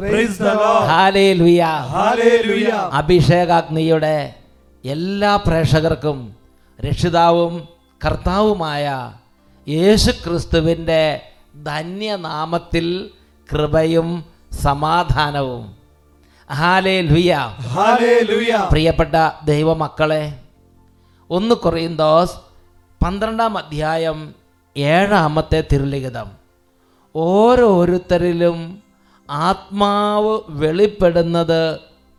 Praise the Lord. Hallelujah. അഭിഷേകാഗ്നിയുടെ എല്ലാ പ്രേക്ഷകർക്കും രക്ഷിതാവും കർത്താവുമായ യേശു ക്രിസ്തുവിന്റെ ധന്യനാമത്തിൽ കൃപയും സമാധാനവും. ഹാലേ ലുയ പ്രിയപ്പെട്ട ദൈവമക്കളെ ഒന്ന് കൊറിയന്തോസ് പന്ത്രണ്ടാം അധ്യായം ഏഴാമത്തെ തിരുലിഖിതം. ഓരോരുത്തരിലും ആത്മാവ് വെളിപ്പെടുന്നത്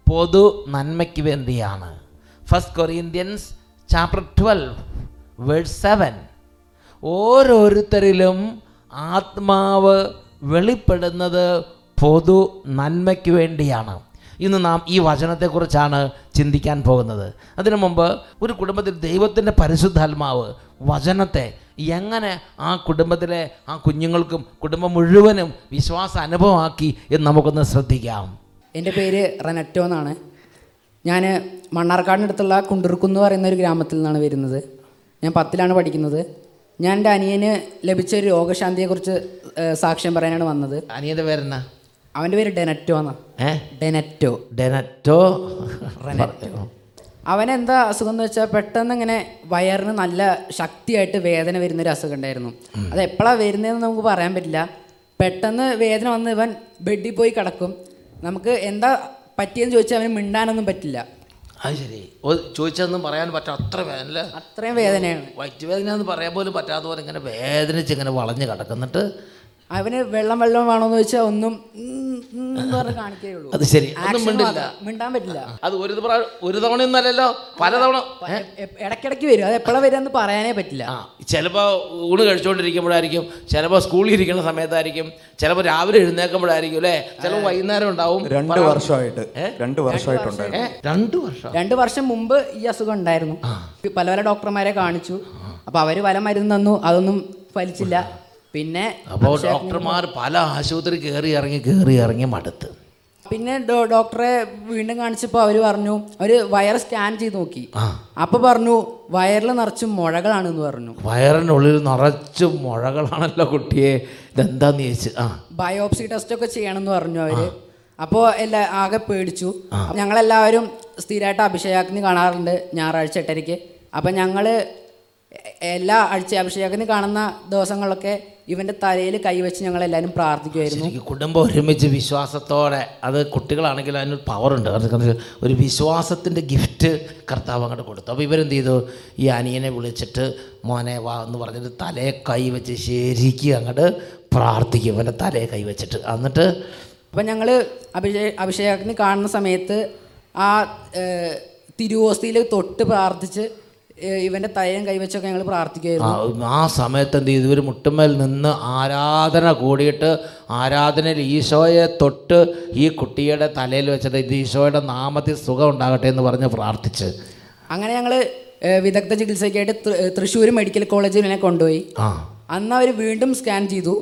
പൊതു നന്മയ്ക്ക് വേണ്ടിയാണ്. First Corinthians chapter twelve verse seven ഓരോരുത്തരിലും ആത്മാവ് വെളിപ്പെടുന്നത് പൊതു നന്മയ്ക്ക് വേണ്ടിയാണ്. ഇന്ന് നാം ഈ വചനത്തെക്കുറിച്ചാണ് ചിന്തിക്കാൻ പോകുന്നത്. അതിനു മുമ്പ് ഒരു കുടുംബത്തിൽ ദൈവത്തിന്റെ പരിശുദ്ധാത്മാവ് വചനത്തെ എങ്ങനെ ആ കുടുംബത്തിലെ ആ കുഞ്ഞുങ്ങൾക്കും കുടുംബം മുഴുവനും വിശ്വാസ അനുഭവമാക്കി എന്ന് നമുക്കൊന്ന് ശ്രദ്ധിക്കാം. എന്റെ പേര് റനറ്റോ എന്നാണ്. ഞാൻ മണ്ണാർക്കാടിനടുത്തുള്ള കുണ്ടുർക്കുന്ന് പറയുന്ന ഒരു ഗ്രാമത്തിൽ നിന്നാണ് വരുന്നത്. ഞാൻ പത്തിലാണ് പഠിക്കുന്നത്. ഞാൻ എന്റെ അനിയന് ലഭിച്ച ഒരു രോഗശാന്തിയെക്കുറിച്ച് സാക്ഷ്യം പറയാനാണ് വന്നത്. അനിയന്റെ പേരെന്നാ? അവന്റെ പേര് ഡെനറ്റോ എന്നാണ് ഡെനറ്റോ. ഡെനറ്റോ? ഡെനറ്റോ അവനെന്താ അസുഖം എന്ന് വെച്ചാൽ പെട്ടെന്ന് ഇങ്ങനെ വയറിന് നല്ല ശക്തിയായിട്ട് വേദന വരുന്നൊരു അസുഖം ഉണ്ടായിരുന്നു. അത് എപ്പോഴാണ് വരുന്നതെന്ന് നമുക്ക് പറയാൻ പറ്റില്ല. പെട്ടെന്ന് വേദന വന്ന് ഇവൻ ബെഡിൽ പോയി കിടക്കും. നമുക്ക് എന്താ പറ്റിയെന്ന് ചോദിച്ചാൽ അവന് മിണ്ടാനൊന്നും പറ്റില്ല. അത് ശരി. ചോദിച്ചതൊന്നും പറയാൻ പറ്റാ അത്ര വേദന അത്രയും വേദനയാണ്. വയറ്റുവേദന എന്ന് പറയാൻ പോലും പറ്റാത്ത പോലെ ഇങ്ങനെ വേദനിച്ച് ഇങ്ങനെ വളഞ്ഞ് കിടക്കുന്നിട്ട് അവന് വെള്ളം വെള്ളം വേണമെന്ന് ചോദിച്ചാൽ ഒന്നും കാണിക്കേ ഉള്ളൂ. അത് ശരി. ഒന്നും മിണ്ടില്ല. മിണ്ടാൻ പറ്റില്ല. അത് ഒരു പ്രാ- ഒരു തവണയൊന്നല്ലല്ലോ പലതവണ ഏ? എ- ഇടയ്ക്കിടയ്ക്ക് വരും. അത് എപ്പോഴാണ് വരിക എന്ന് പറയാനേ പറ്റില്ല. ആ ചിലപ്പോൾ ഊണ് കഴിച്ചുകൊണ്ടിരിക്കുമ്പോഴായിരിക്കും ചിലപ്പോൾ സ്കൂളിൽ ഇരിക്കുന്ന സമയത്തായിരിക്കും ചിലപ്പോൾ രാവിലെ എഴുന്നേൽക്കുമ്പോഴായിരിക്കും അല്ലേ? ചിലപ്പോൾ വൈകുന്നേരം ഉണ്ടാവും. രണ്ട് വർഷമായിട്ട്. രണ്ട് വർഷമായിട്ടുണ്ടായിരുന്നു. ഏ? രണ്ട് വർഷം? രണ്ട് വർഷം മുമ്പ് ഈ അസുഖം ഉണ്ടായിരുന്നു. പല പല ഡോക്ടർമാരെ കാണിച്ചു. അപ്പൊ അവർ പല മരുന്ന് തന്നു. അതൊന്നും ഫലിച്ചില്ല. പിന്നെ അപ്പോൾ ഡോക്ടർമാർ പല ആശുപത്രി കയറി ഇറങ്ങി കയറി ഇറങ്ങി മടുത്ത്. പിന്നെ ഡോക്ടറെ വീണ്ടും കാണിച്ചപ്പോൾ അവർ പറഞ്ഞു അവർ വയർ സ്കാൻ ചെയ്ത് നോക്കി. അപ്പോൾ അപ്പൊ പറഞ്ഞു വയറിൽ നിറച്ച് മുഴകളാണെന്ന് പറഞ്ഞു. വയറിനുള്ളിൽ നിറച്ച് മുഴകളാണല്ലോ കുട്ടിയെ ഇതെന്താന്ന് ചോദിച്ചു ആ. ബയോപ്സി ടെസ്റ്റ് ഒക്കെ ചെയ്യണമെന്ന് പറഞ്ഞു അവർ. അപ്പോൾ എല്ലാ ആകെ പേടിച്ചു. ഞങ്ങളെല്ലാവരും സ്ഥിരമായിട്ട് അഭിഷേകാഗ്നി കാണാറുണ്ട് ഞായറാഴ്ച എട്ടരയ്ക്ക്. അപ്പം ഞങ്ങൾ എല്ലാ ആഴ്ച അഭിഷേകാഗ്നി കാണുന്ന ദിവസങ്ങളിലൊക്കെ ഇവന്റെ തലയിൽ കൈവച്ച് ഞങ്ങൾ എല്ലാവരും പ്രാർത്ഥിക്കുമായിരുന്നു ശരിക്കും കുടുംബം ഒരുമിച്ച് വിശ്വാസത്തോടെ അത് കുട്ടികളാണെങ്കിൽ അതിനൊരു പവർ ഉണ്ട്. ഒരു വിശ്വാസത്തിന്റെ ഗിഫ്റ്റ് കർത്താവ് അങ്ങോട്ട് കൊടുത്തു. അപ്പോൾ ഇവരെന്ത് ചെയ്തു? ഈ അനിയനെ വിളിച്ചിട്ട് മോനെ വാ എന്ന് പറഞ്ഞിട്ട് തലയെ കൈവച്ച് ശരിക്കും അങ്ങോട്ട് പ്രാർത്ഥിക്കും. അവന്റെ തലയെ കൈവച്ചിട്ട് എന്നിട്ട് അപ്പം ഞങ്ങൾ അഭിഷേ അഭിഷേകത്തിന് കാണുന്ന സമയത്ത് ആ തിരുവോസ്തിയിൽ തൊട്ട് പ്രാർത്ഥിച്ച് ഏഹ്, തയ്യം കൈവച്ചൊക്കെ ഞങ്ങൾ പ്രാർത്ഥിക്കുകയായിരുന്നു. ആ സമയത്ത് എന്ത് ചെയ്തു? ഇവർ മുട്ടുമേൽ നിന്ന് ആരാധന കൂടിയിട്ട് ആരാധനയിൽ ഈശോയെ തൊട്ട് ഈ കുട്ടിയുടെ തലയിൽ വെച്ചിട്ട് ഇത് ഈശോയുടെ നാമത്തിൽ സുഖം ഉണ്ടാകട്ടെ എന്ന് പറഞ്ഞ് പ്രാർത്ഥിച്ച്. അങ്ങനെ ഞങ്ങൾ വിദഗ്ധ ചികിത്സയ്ക്കായിട്ട് തൃശ്ശൂർ മെഡിക്കൽ കോളേജിൽ എന്നെ കൊണ്ടുപോയി. ആ. അന്ന് അവർ വീണ്ടും സ്കാൻ ചെയ്തു.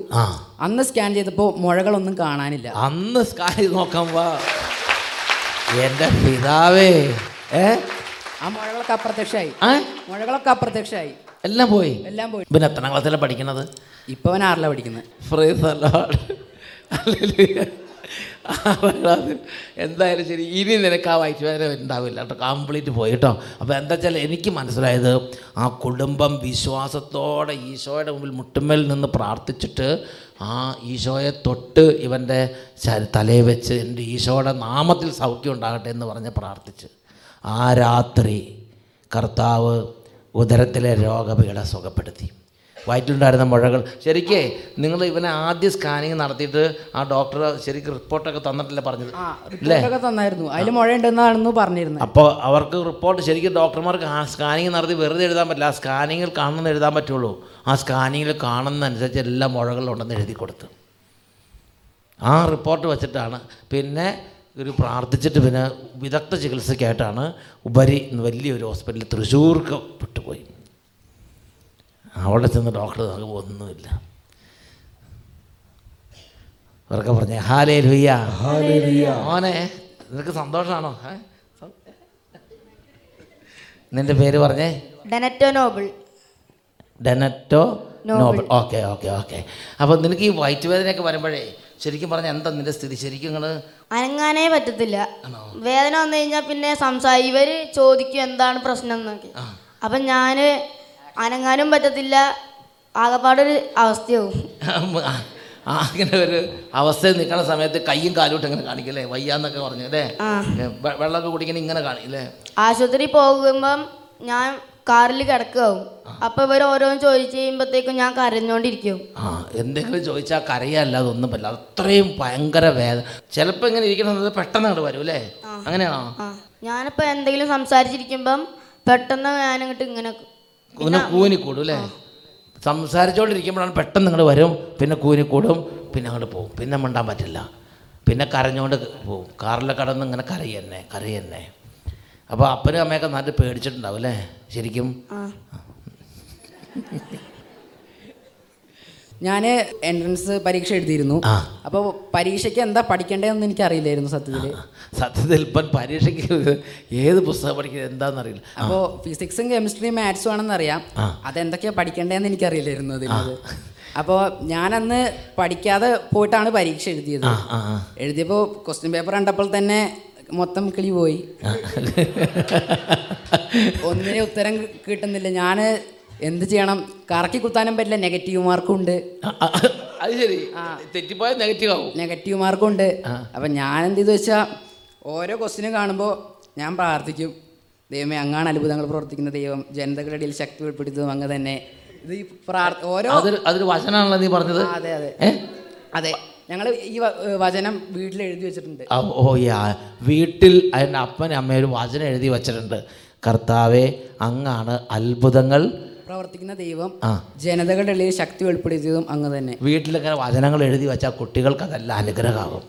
അന്ന് സ്കാൻ ചെയ്തപ്പോൾ മുഴകളൊന്നും കാണാനില്ല. അന്ന് സ്കാൻ നോക്കാൻ എന്റെ പിതാവേ ഏ? ആ മുഴകളൊക്കെ അപ്രത്യക്ഷമായി ആ? മുഴകളൊക്കെ അപ്രത്യക്ഷമായി എല്ലാം പോയി? എല്ലാം പോയി. പിന്നെ എത്രാം ക്ലാസ്സിലാണ് പഠിക്കണത്? ഇപ്പൊ അവൻ ആറിലാണ് പഠിക്കുന്നത് ക്ലാസ്സിൽ എന്തായാലും ശരി ഇനി നിനക്ക് ആ വയറ്റുവേദന ഉണ്ടാവില്ല കേട്ടോ. കംപ്ലീറ്റ് പോയി കേട്ടോ. അപ്പോൾ എന്താ വെച്ചാൽ എനിക്ക് മനസ്സിലായത് ആ കുടുംബം വിശ്വാസത്തോടെ ഈശോയുടെ മുമ്പിൽ മുട്ടുമേൽ നിന്ന് പ്രാർത്ഥിച്ചിട്ട് ആ ഈശോയെ തൊട്ട് ഇവന്റെ തലയെ തലയിൽ വെച്ച് എന്റെ ഈശോയുടെ നാമത്തിൽ സൗഖ്യം ഉണ്ടാകട്ടെ എന്ന് പറഞ്ഞ് പ്രാർത്ഥിച്ച്. ആ രാത്രി കർത്താവ് ഉദരത്തിലെ രോഗപീഠ സുഖപ്പെടുത്തി. വയറ്റിലുണ്ടായിരുന്ന മുഴകൾ. ശരിക്കേ നിങ്ങൾ ഇവനെ ആദ്യ സ്കാനിങ് നടത്തിയിട്ട് ആ ഡോക്ടർ ശരിക്കും റിപ്പോർട്ടൊക്കെ തന്നിട്ടില്ല പറഞ്ഞത്? തന്നായിരുന്നു. അതിൽ പറഞ്ഞിരുന്നത്. അപ്പോൾ അവർക്ക് റിപ്പോർട്ട് ശരിക്കും ഡോക്ടർമാർക്ക് ആ സ്കാനിങ് നടത്തി വെറുതെ എഴുതാൻ പറ്റില്ല. ആ സ്കാനിങ്ങിൽ കാണുന്ന എഴുതാൻ പറ്റുള്ളൂ. ആ സ്കാനിങ്ങിൽ കാണുന്ന അനുസരിച്ച് എല്ലാ മുഴകളും ഉണ്ടെന്ന് എഴുതി കൊടുത്തു. ആ റിപ്പോർട്ട് വെച്ചിട്ടാണ്. പിന്നെ ഒരു പ്രാർത്ഥിച്ചിട്ട് പിന്നെ വിദഗ്ധ ചികിത്സയ്ക്കായിട്ടാണ് ഉപരി എന്ന് വലിയൊരു ഹോസ്പിറ്റലിൽ തൃശ്ശൂർക്ക് വിട്ടുപോയി അവിടെ ചെന്ന് ഡോക്ടർ നമുക്ക് ഒന്നുമില്ല. ഇവർക്ക് പറഞ്ഞേ ഹാലേ ലുയ്യ മോനെ നിനക്ക് സന്തോഷമാണോ നിന്റെ പേര് പറഞ്ഞേ? Denatto Noble. Denatto Noble. Okay okay okay. അപ്പോൾ നിനക്ക് ഈ വയറ്റുവേദനയൊക്കെ വരുമ്പോഴേ ശരിക്കും പറഞ്ഞാൽ എന്താ നിന്റെ സ്ഥിതി? ശരിക്കും നിങ്ങൾ അനങ്ങാനേ പറ്റത്തില്ല. വേദന വന്നു കഴിഞ്ഞാൽ പിന്നെ സംസാരി ഇവർ ചോദിക്കും എന്താണ് പ്രശ്നം എന്നൊക്കെ. അപ്പൊ ഞാൻ അനങ്ങാനും പറ്റത്തില്ല. ആകപ്പാടൊരു അവസ്ഥയാവും. അങ്ങനെ ഒരു അവസ്ഥയിൽ നിൽക്കുന്ന സമയത്ത് കയ്യും കാലോട്ട് ഇങ്ങനെ കാണിക്കല്ലേ വയ്യാന്നൊക്കെ പറഞ്ഞു അല്ലേ? വെള്ളമൊക്കെ കുടിക്കണ ഇങ്ങനെ കാണിക്കല്ലേ ആശുപത്രി പോകുമ്പം ഞാൻ കാറിൽ കിടക്കാവും. അപ്പൊ ഇവർ ഓരോന്ന് ചോദിച്ചു കഴിയുമ്പോഴത്തേക്കും ഞാൻ കരഞ്ഞോണ്ടിരിക്കും. ആ എന്തെങ്കിലും ചോദിച്ചാൽ കരയല്ല അതൊന്നും പറ്റില്ല. അത്രയും ഭയങ്കര വേദന. ചിലപ്പോൾ ഇങ്ങനെ ഇരിക്കുന്നത് പെട്ടെന്ന് അങ്ങോട്ട് വരും അല്ലേ? അങ്ങനെയാണോ? ആ. ഞാനിപ്പോൾ എന്തെങ്കിലും സംസാരിച്ചിരിക്കുമ്പം പെട്ടെന്ന് ഞാനിങ്ങോട്ട് ഇങ്ങനെ ഒന്ന് കൂനിക്കൂടും അല്ലേ? സംസാരിച്ചുകൊണ്ടിരിക്കുമ്പോഴാണ് പെട്ടെന്ന് ഇങ്ങോട്ട് വരും പിന്നെ കൂനിക്കൂടും പിന്നെ അങ്ങോട്ട് പോകും പിന്നെ മിണ്ടാൻ പറ്റില്ല. പിന്നെ കരഞ്ഞുകൊണ്ട് പോകും. കാറിൽ കടന്ന് ഇങ്ങനെ കരയന്നെ കരയന്നെ. അപ്പോൾ അപ്പനും അമ്മയൊക്കെ നല്ല പേടിച്ചിട്ടുണ്ടാവും അല്ലേ? ശരിക്കും? ഞാൻ ഞാൻ എൻട്രൻസ് പരീക്ഷ എഴുതിയിരുന്നു. അപ്പോൾ പരീക്ഷയ്ക്ക് എന്താ പഠിക്കേണ്ടതെന്ന് എനിക്ക് അറിയില്ലായിരുന്നു സത്യത്തിൽ സത്യത്തിൽ ഇപ്പം പരീക്ഷയ്ക്ക് ഏത് പുസ്തകം പഠിക്കുന്നത് എന്താണെന്നറിയില്ല അപ്പോൾ ഫിസിക്സും കെമിസ്ട്രിയും മാത്സും ആണെന്ന് അറിയാം അതെന്തൊക്കെയാണ് അതെന്തൊക്കെയാ പഠിക്കേണ്ടതെന്ന് എനിക്കറിയില്ലായിരുന്നു അതിനത്. അപ്പോൾ ഞാനന്ന് പഠിക്കാതെ പോയിട്ടാണ് പരീക്ഷ എഴുതിയത്. എഴുതിയപ്പോൾ ക്വസ്റ്റ്യൻ പേപ്പർ കണ്ടപ്പോൾ തന്നെ മൊത്തം കിളി പോയി. ഒന്നിനെ ഉത്തരം കിട്ടുന്നില്ല. ഞാൻ എന്ത് ചെയ്യണം? കറക്കി കുത്താനും പറ്റില്ല. നെഗറ്റീവ് മാർക്കും ഉണ്ട്. ആ, ആ, അത് ശരി. തെറ്റിപ്പോയാൽ നെഗറ്റീവ് ആവും. നെഗറ്റീവ് മാർക്കും ഉണ്ട്. അപ്പം ഞാൻ എന്ത് ചെയ്തു വെച്ചാൽ ഓരോ ക്വസ്റ്റിനും കാണുമ്പോൾ ഞാൻ പ്രാർത്ഥിക്കും. ദൈവമേ അങ്ങാണ് അത്ഭുതങ്ങൾ പ്രവർത്തിക്കുന്ന ദൈവം. ജനതകളുടെ ഇടയിൽ ശക്തി ഉൾപ്പെടുത്തും അങ്ങ് തന്നെ. ഇത് ഈ പ്രാർത്ഥ ഓരോ അതൊരു വചനാണല്ലോ നീ പറഞ്ഞത്. അതെ അതെ. അതെ. ഞങ്ങൾ ഈ വചനം വീട്ടിൽ എഴുതി വെച്ചിട്ടുണ്ട്. ഓ യാ വീട്ടിൽ അതിന്റെ അപ്പനും അമ്മയും ഒരു വചനം എഴുതി വെച്ചിട്ടുണ്ട്. കർത്താവെ അങ്ങാണ് അത്ഭുതങ്ങൾ. പ്രവർത്തിക്കുന്ന ദൈവം ആ. ജനതകളുടെ ഇടയിൽ ശക്തി വെളിപ്പെടുത്തിയതും അങ്ങ് തന്നെ. വീട്ടിലിങ്ങനെ വചനങ്ങൾ എഴുതി വെച്ചാൽ കുട്ടികൾക്ക് അതെല്ലാം അനുഗ്രഹമാകും.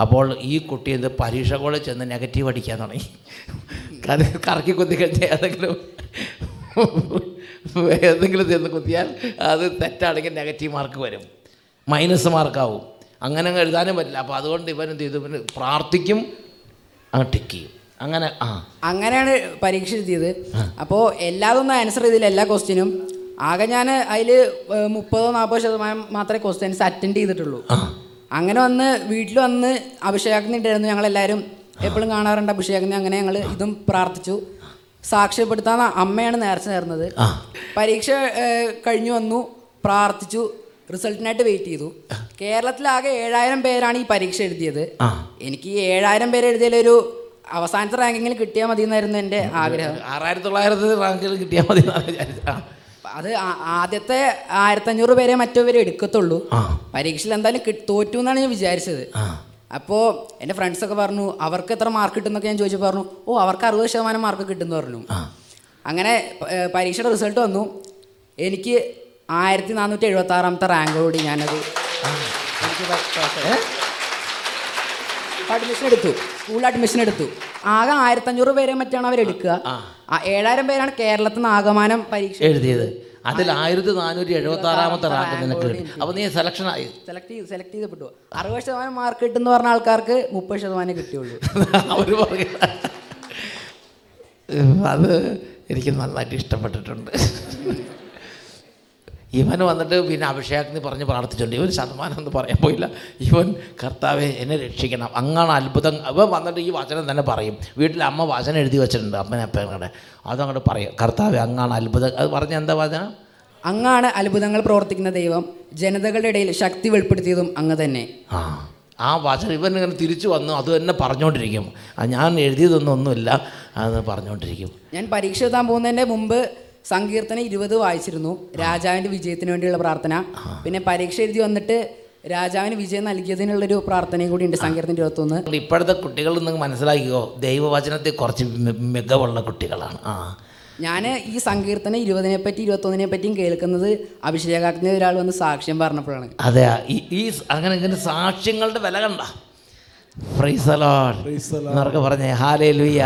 അപ്പോൾ ഈ കുട്ടി എന്ത് പരീക്ഷ കൂടെ ചെന്ന് നെഗറ്റീവ് അടിക്കാൻ തുടങ്ങി. കറക്കി കുത്തി കഴിഞ്ഞാൽ ഏതെങ്കിലും ഏതെങ്കിലും ചെന്ന് കുത്തിയാൽ അത് തെറ്റാണെങ്കിൽ നെഗറ്റീവ് മാർക്ക് വരും. മൈനസ് മാർക്കാവും. അങ്ങനെ അങ്ങ് എഴുതാനും പറ്റില്ല. അപ്പോൾ അതുകൊണ്ട് ഇവൻ എന്ത് ചെയ്തു? ഇവന് പ്രാർത്ഥിക്കും അങ്ങ് ടിക്ക് ചെയ്യും. അങ്ങനെ ആ. അങ്ങനെയാണ് പരീക്ഷ എഴുതിയത്. അപ്പോൾ എല്ലാതൊന്നും ആൻസർ ചെയ്തില്ല എല്ലാ ക്വസ്റ്റ്യനും ആകെ ഞാൻ അതിൽ മുപ്പതോ നാൽപ്പതോ ശതമാനം മാത്രമേ ക്വസ്റ്റ്യൻസ് അറ്റൻഡ് ചെയ്തിട്ടുള്ളൂ. അങ്ങനെ വന്ന് വീട്ടിൽ വന്ന് അഭിഷേകാഗ്നി ഉണ്ടായിരുന്നു ഞങ്ങളെല്ലാവരും. എപ്പോഴും കാണാറുണ്ട് അഭിഷേകാഗ്നി അങ്ങനെ ഞങ്ങൾ ഇതും പ്രാർത്ഥിച്ചു. സാക്ഷ്യപ്പെടുത്താൻ അമ്മയാണ് നേർച്ച നേർന്നത്. പരീക്ഷ കഴിഞ്ഞു വന്നു. പ്രാർത്ഥിച്ചു. റിസൾട്ടിനായിട്ട് വെയിറ്റ് ചെയ്തു. കേരളത്തിലാകെ ഏഴായിരം പേരാണ് ഈ പരീക്ഷ എഴുതിയത്. എനിക്ക് ഈ ഏഴായിരം പേര് എഴുതിയതിലൊരു അവസാനത്തെ റാങ്കിങ്ങിൽ കിട്ടിയാൽ മതി എന്നായിരുന്നു എന്റെ ആഗ്രഹം. ആറായിരത്തി തൊള്ളായിരത്തി റാങ്കിൽ കിട്ടിയാൽ മതി അത് ആദ്യത്തെ ആയിരത്തഞ്ഞൂറ് പേരെ മറ്റോ പേരെ എടുക്കത്തുള്ളൂ. പരീക്ഷയിൽ എന്തായാലും തോറ്റു എന്നാണ് ഞാൻ വിചാരിച്ചത്. അപ്പോൾ എന്റെ ഫ്രണ്ട്സൊക്കെ പറഞ്ഞു അവർക്ക് എത്ര മാർക്ക് കിട്ടുന്നൊക്കെ ഞാൻ ചോദിച്ചു പറഞ്ഞു ഓ അവർക്ക് അറുപത് ശതമാനം മാർക്ക് കിട്ടുമെന്ന് പറഞ്ഞു. അങ്ങനെ പരീക്ഷയുടെ റിസൾട്ട് വന്നു. എനിക്ക് ആയിരത്തി നാനൂറ്റി എഴുപത്തി ആറാമത്തെ റാങ്കോടി ഞാനത് അഡ്മിഷൻ എടുത്തു. സ്കൂൾ അഡ്മിഷൻ എടുത്തു. ആകെ ആയിരത്തഞ്ഞൂറ് പേരെ മറ്റാണ് അവർ എടുക്കുക ആ ഏഴായിരം പേരാണ് കേരളത്തിൽ നിന്ന് ആകമാനം പരീക്ഷ എഴുതിയത്. അതിൽ ആയിരത്തി നാനൂറ്റി എഴുപത്തി ആറാമത്തെ റാങ്ക് നിനക്ക് കിട്ടി. അപ്പോൾ നീ സെലക്ഷൻ ആയി സെലക്ട് ചെയ്ത് സെലക്ട് ചെയ്തപ്പെട്ടു. അറുപത് ശതമാനം മാർക്ക് കിട്ടുന്ന പറഞ്ഞ ആൾക്കാർക്ക് മുപ്പത് ശതമാനം കിട്ടിയുള്ളൂ. അവർ പറയുക അത് എനിക്ക് നന്നായിട്ട് ഇഷ്ടപ്പെട്ടിട്ടുണ്ട്. ഇവൻ വന്നിട്ട് പിന്നെ അഭിഷേകത്തിന് പറഞ്ഞ് പ്രാർത്ഥിച്ചിട്ടുണ്ട് ഇവൻ ശതമാനം എന്ന് പറയാൻ പോയില്ല. ഇവൻ കർത്താവെ എന്നെ രക്ഷിക്കണം. അങ്ങാണ് അത്ഭുതം. അവൻ വന്നിട്ട് ഈ വചനം തന്നെ പറയും. വീട്ടിൽ അമ്മ വചനം എഴുതി വെച്ചിട്ടുണ്ട്. അമ്മനെ അപ്പനടെ അതങ്ങോട്ട് പറയും. കർത്താവെ അങ്ങാണ് അത്ഭുതം. അത് പറഞ്ഞ എന്താ വചനം? അങ്ങാണ് അത്ഭുതങ്ങൾ പ്രവർത്തിക്കുന്ന ദൈവം ജനതകളുടെ ഇടയിൽ ശക്തി വെളിപ്പെടുത്തിയതും അങ്ങ് തന്നെ. ആ ആ വചനം ഇവൻ ഇങ്ങനെ തിരിച്ചു വന്നു അത് തന്നെ പറഞ്ഞുകൊണ്ടിരിക്കും ഞാൻ എഴുതിയതൊന്നും ഒന്നുമില്ല. അത് പറഞ്ഞുകൊണ്ടിരിക്കും ഞാൻ പരീക്ഷ എഴുതാൻ പോകുന്നതിന്റെ മുമ്പ് സങ്കീർത്തനം ഇരുപത് വായിച്ചിരുന്നു. രാജാവിന്റെ വിജയത്തിന് വേണ്ടിയുള്ള പ്രാർത്ഥന. പിന്നെ പരീക്ഷ എഴുതി വന്നിട്ട് രാജാവിന് വിജയം നൽകിയതിനുള്ളൊരു പ്രാർത്ഥനയും കൂടി ഉണ്ട് സങ്കീർത്തന ഇരുപത്തൊന്ന്. ഇപ്പോഴത്തെ കുട്ടികൾ നിങ്ങൾ മനസ്സിലാക്കിയോ ദൈവവചനത്തെ കുറച്ച് മികവുള്ള കുട്ടികളാണ്. ആ. ഞാൻ ഈ സങ്കീർത്തനം ഇരുപതിനെ പറ്റി ഇരുപത്തൊന്നിനെ പറ്റിയും കേൾക്കുന്നത് അഭിഷേകാഗ്നി ഒരാൾ വന്ന് സാക്ഷ്യം പറഞ്ഞപ്പോഴാണ്. അതെ ഈ അങ്ങനെ ഇങ്ങനെ സാക്ഷ്യങ്ങളുടെ വില കണ്ട. എന്നൊക്കെ പറഞ്ഞേ ഹാലേ ലുയ്യ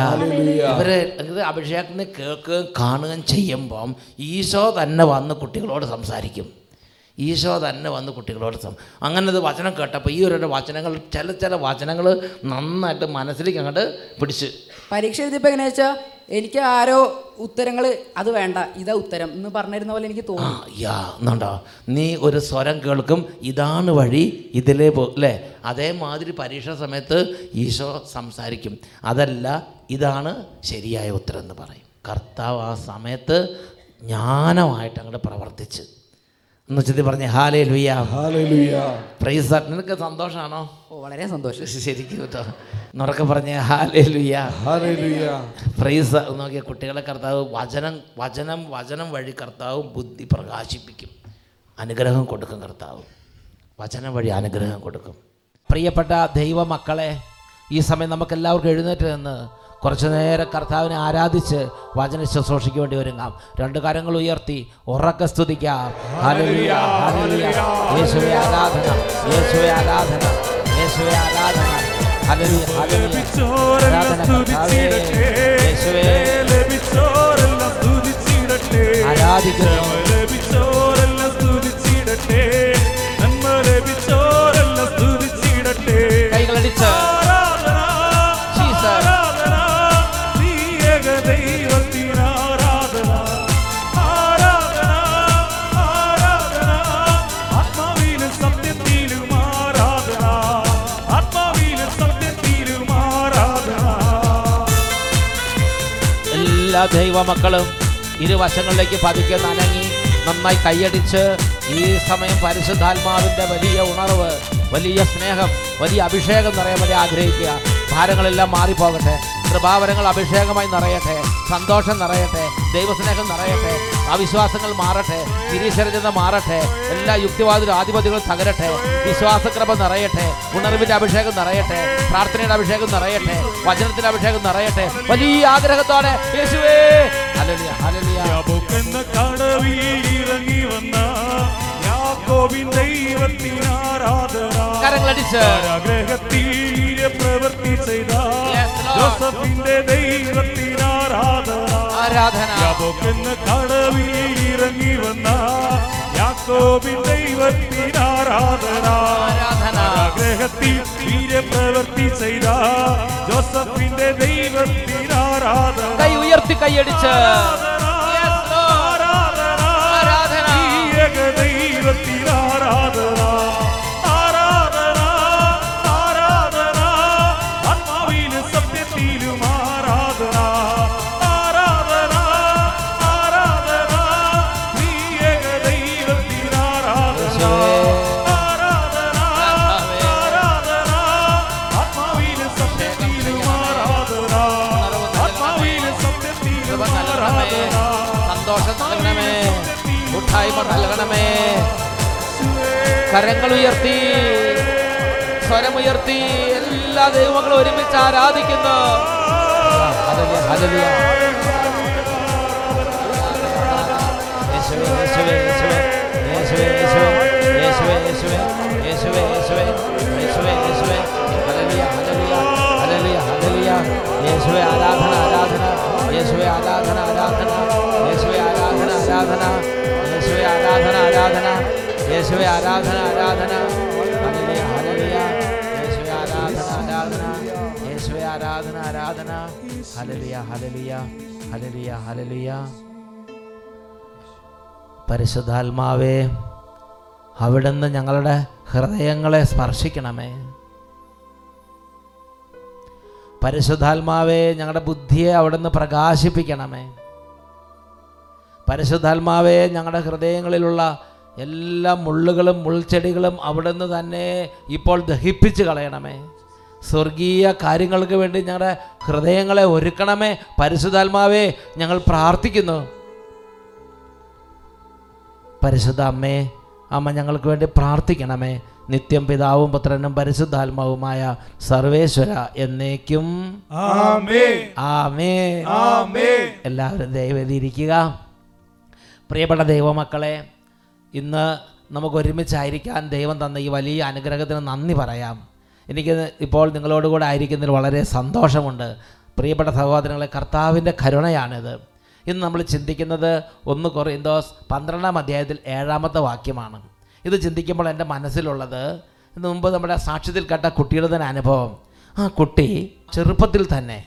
ഇവർ അഭിഷേകത്തിന് കേൾക്കുകയും കാണുകയും ചെയ്യുമ്പം ഈശോ തന്നെ വന്ന് കുട്ടികളോട് സംസാരിക്കും. ഈശോ തന്നെ വന്ന് കുട്ടികളോട് സം അങ്ങനെ അത് വചനം കേട്ടപ്പോൾ ഈ ഒരു വചനങ്ങൾ ചില ചില വചനങ്ങൾ നന്നായിട്ട് മനസ്സിലേക്ക് അങ്ങോട്ട് പിടിച്ച് പരീക്ഷ എഴുതിയപ്പോൾ എങ്ങനെയാ വെച്ചാൽ എനിക്ക് ആരോ ഉത്തരങ്ങൾ അത് വേണ്ട ഇതാ ഉത്തരം എന്ന് പറഞ്ഞിരുന്ന പോലെ എനിക്ക് ആ തോന്നി യാ നീ ഒരു സ്വരം കേൾക്കും ഇതാണ് വഴി ഇതിലേ പോ അല്ലേ അതേമാതിരി പരീക്ഷ സമയത്ത് ഈശോ സംസാരിക്കും. അതല്ല ഇതാണ് ശരിയായ ഉത്തരം എന്ന് പറയും. കർത്താവ് ആ സമയത്ത് ജ്ഞാനമായിട്ട് അങ്ങോട്ട് പ്രവർത്തിച്ച് എന്ന് വെച്ചത് പറഞ്ഞ് ഹാലേ ലുയ്യ പ്രൈസ് പ്രൈസ് നിനക്ക് സന്തോഷമാണോ ഓ വളരെ സന്തോഷം. ശരിക്കും കേട്ടോ. എന്നൊക്കെ പറഞ്ഞ് ഹാലേ ലുയ്യ ലുയാ പ്രൈസ് നോക്കിയ കുട്ടികളെ കർത്താവ് വചനം വചനം വചനം വഴി കർത്താവ് ബുദ്ധി പ്രകാശിപ്പിക്കും. അനുഗ്രഹം കൊടുക്കും കർത്താവ്. വചനം വഴി അനുഗ്രഹം കൊടുക്കും. പ്രിയപ്പെട്ട ദൈവമക്കളെ ഈ സമയം നമുക്കെല്ലാവർക്കും എഴുന്നേറ്റ് നിന്ന് കുറച്ചു നേരം കർത്താവിനെ ആരാധിച്ച് വചന ശുശ്രൂഷയ്ക്ക് വേണ്ടി ഒരുങ്ങാം. രണ്ട് കരങ്ങൾ ഉയർത്തി ഉറക്കെ സ്തുതിക്കാം. യേശുവേ ആരാധന യേശുവേ ആരാധന യേശുവേ ആരാധന. ആരാധിക്കുന്നു. ദൈവമക്കളും ഇരുവശങ്ങളിലേക്ക് പതുക്കെ നനങ്ങി നന്നായി കൈയടിച്ച് ഈ സമയം പരിശുദ്ധാത്മാവിന്റെ വലിയ ഉണർവ് വലിയ സ്നേഹം വലിയ അഭിഷേകം നിറയാൻ വേണ്ടി ആഗ്രഹിക്കുക. ഭാരങ്ങളെല്ലാം മാറിപ്പോകട്ടെ. കൃപാവരങ്ങൾ അഭിഷേകമായി നിറയട്ടെ സന്തോഷം നിറയട്ടെ ദൈവസ്നേഹം നിറയട്ടെ അവിശ്വാസങ്ങൾ മാറട്ടെ തിരീശ്വരജത മാറട്ടെ എല്ലാ യുക്തിവാദികളും ആധിപത്യങ്ങളും തകരട്ടെ വിശ്വാസക്രമ നിറയട്ടെ ഉണർവിന്റെ അഭിഷേകം നിറയട്ടെ പ്രാർത്ഥനയുടെ അഭിഷേകം നിറയട്ടെ വചനത്തിന്റെ അഭിഷേകം നിറയട്ടെ വലിയ ആഗ്രഹത്തോടെ യേശുവേ ഇറങ്ങി വന്ന ആരാധന കരങ്ങളടിച്ച്. യാബോക്കെന്ന കടവിൽ ഇറങ്ങി വന്ന യാക്കോബിൻ ദൈവത്തിന് ആരാധന. ആഗ്രഹത്തിൽ വീര്യപ്രവൃത്തി ചെയ്ത ജോസഫിന്റെ ദൈവത്തിന് ആരാധന. കൈ ഉയർത്തി കൈയടിച്ച്. സന്തോഷം നൽകണമേ. കൂട്ടായ്മ കരങ്ങൾ ഉയർത്തി സ്വരമുയർത്തി എല്ലാ ദൈവങ്ങളും ഒരുമിച്ച് ആരാധിക്കുന്നു. ആരാധന ആരാധന. യേശുവെ ആരാധന ആരാധന. യേശുവെ ആരാധന. യേശുവെ ആരാധന ആരാധന. യേശുവേ ആരാധന ആരാധന. ആരാധന ആരാധന. ആരാധന ആരാധന. Hallelujah hallelujah. Hallelujah hallelujah. പരിശുദ്ധാത്മാവേ അവിടുന്ന് ഞങ്ങളുടെ ഹൃദയങ്ങളെ സ്പർശിക്കണമേ. പരിശുദ്ധാത്മാവേ ഞങ്ങളുടെ ബുദ്ധിയെ അവിടുന്ന് പ്രകാശിപ്പിക്കണമേ. പരിശുദ്ധാത്മാവേ ഞങ്ങളുടെ ഹൃദയങ്ങളിലുള്ള എല്ലാ മുള്ളുകളും മുൾച്ചെടികളും അവിടുന്ന് തന്നെ ഇപ്പോൾ ദഹിപ്പിച്ച് കളയണമേ. സ്വർഗീയ കാര്യങ്ങൾക്ക് വേണ്ടി ഞങ്ങളുടെ ഹൃദയങ്ങളെ ഒരുക്കണമേ. പരിശുദ്ധാത്മാവേ ഞങ്ങൾ പ്രാർത്ഥിക്കുന്നു. പരിശുദ്ധ അമ്മേ അമ്മ ഞങ്ങൾക്ക് വേണ്ടി പ്രാർത്ഥിക്കണമേ. നിത്യം പിതാവും പുത്രനും പരിശുദ്ധാത്മാവുമായ സർവേശ്വര എന്നേക്കും. എല്ലാവരും ദൈവതിരിക്കുക പ്രിയപ്പെട്ട ദൈവമക്കളെ ഇന്ന് നമുക്ക് ഒരുമിച്ചായിരിക്കാൻ ദൈവം തന്ന ഈ വലിയ അനുഗ്രഹത്തിന് നന്ദി പറയാം. എനിക്ക് ഇപ്പോൾ നിങ്ങളോട് കൂടെ ആയിരിക്കുന്നതിൽ വളരെ സന്തോഷമുണ്ട്. പ്രിയപ്പെട്ട സഹോദരങ്ങളെ കർത്താവിന്റെ കരുണയാണിത്. ഇന്ന് നമ്മൾ ചിന്തിക്കുന്നത് ഒന്ന് കൊറിന്തോസ് പന്ത്രണ്ടാം അധ്യായത്തിൽ ഏഴാമത്തെ വാക്യമാണ്. ഇത് ചിന്തിക്കുമ്പോൾ എന്റെ മനസ്സിലുള്ളത് ഇന്ന് മുമ്പ് നമ്മുടെ സാക്ഷ്യത്തിൽ കേട്ട കുട്ടിയുടെ തന്നെ അനുഭവം. ആ കുട്ടി ചെറുപ്പത്തിൽ തന്നെ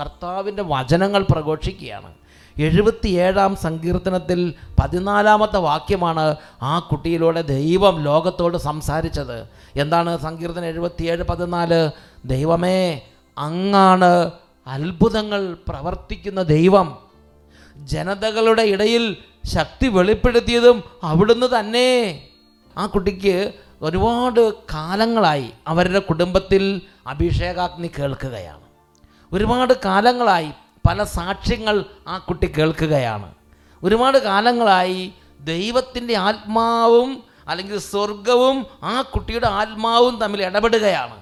കർത്താവിന്റെ വചനങ്ങൾ പ്രഘോഷിക്കുകയാണ്. എഴുപത്തിയേഴാം സങ്കീർത്തനത്തിൽ പതിനാലാമത്തെ വാക്യമാണ് ആ കുട്ടിയിലൂടെ ദൈവം ലോകത്തോട് സംസാരിച്ചത്. എന്താണ് സങ്കീർത്തനം എഴുപത്തിയേഴ് പതിനാല്? ദൈവമേ അങ്ങാണ് അത്ഭുതങ്ങൾ പ്രവർത്തിക്കുന്ന ദൈവം. ജനതകളുടെ ഇടയിൽ ശക്തി വെളിപ്പെടുത്തിയതും അവിടുന്ന് തന്നെ. ആ കുട്ടിക്ക് ഒരുപാട് കാലങ്ങളായി അവരുടെ കുടുംബത്തിൽ അഭിഷേകാഗ്നി കേൾക്കുകയാണ്. ഒരുപാട് കാലങ്ങളായി പല സാക്ഷ്യങ്ങൾ ആ കുട്ടി കേൾക്കുകയാണ്. ഒരുപാട് കാലങ്ങളായി ദൈവത്തിന്റെ ആത്മാവും അല്ലെങ്കിൽ സ്വർഗവും ആ കുട്ടിയുടെ ആത്മാവും തമ്മിൽ ഇടപെടുകയാണ്.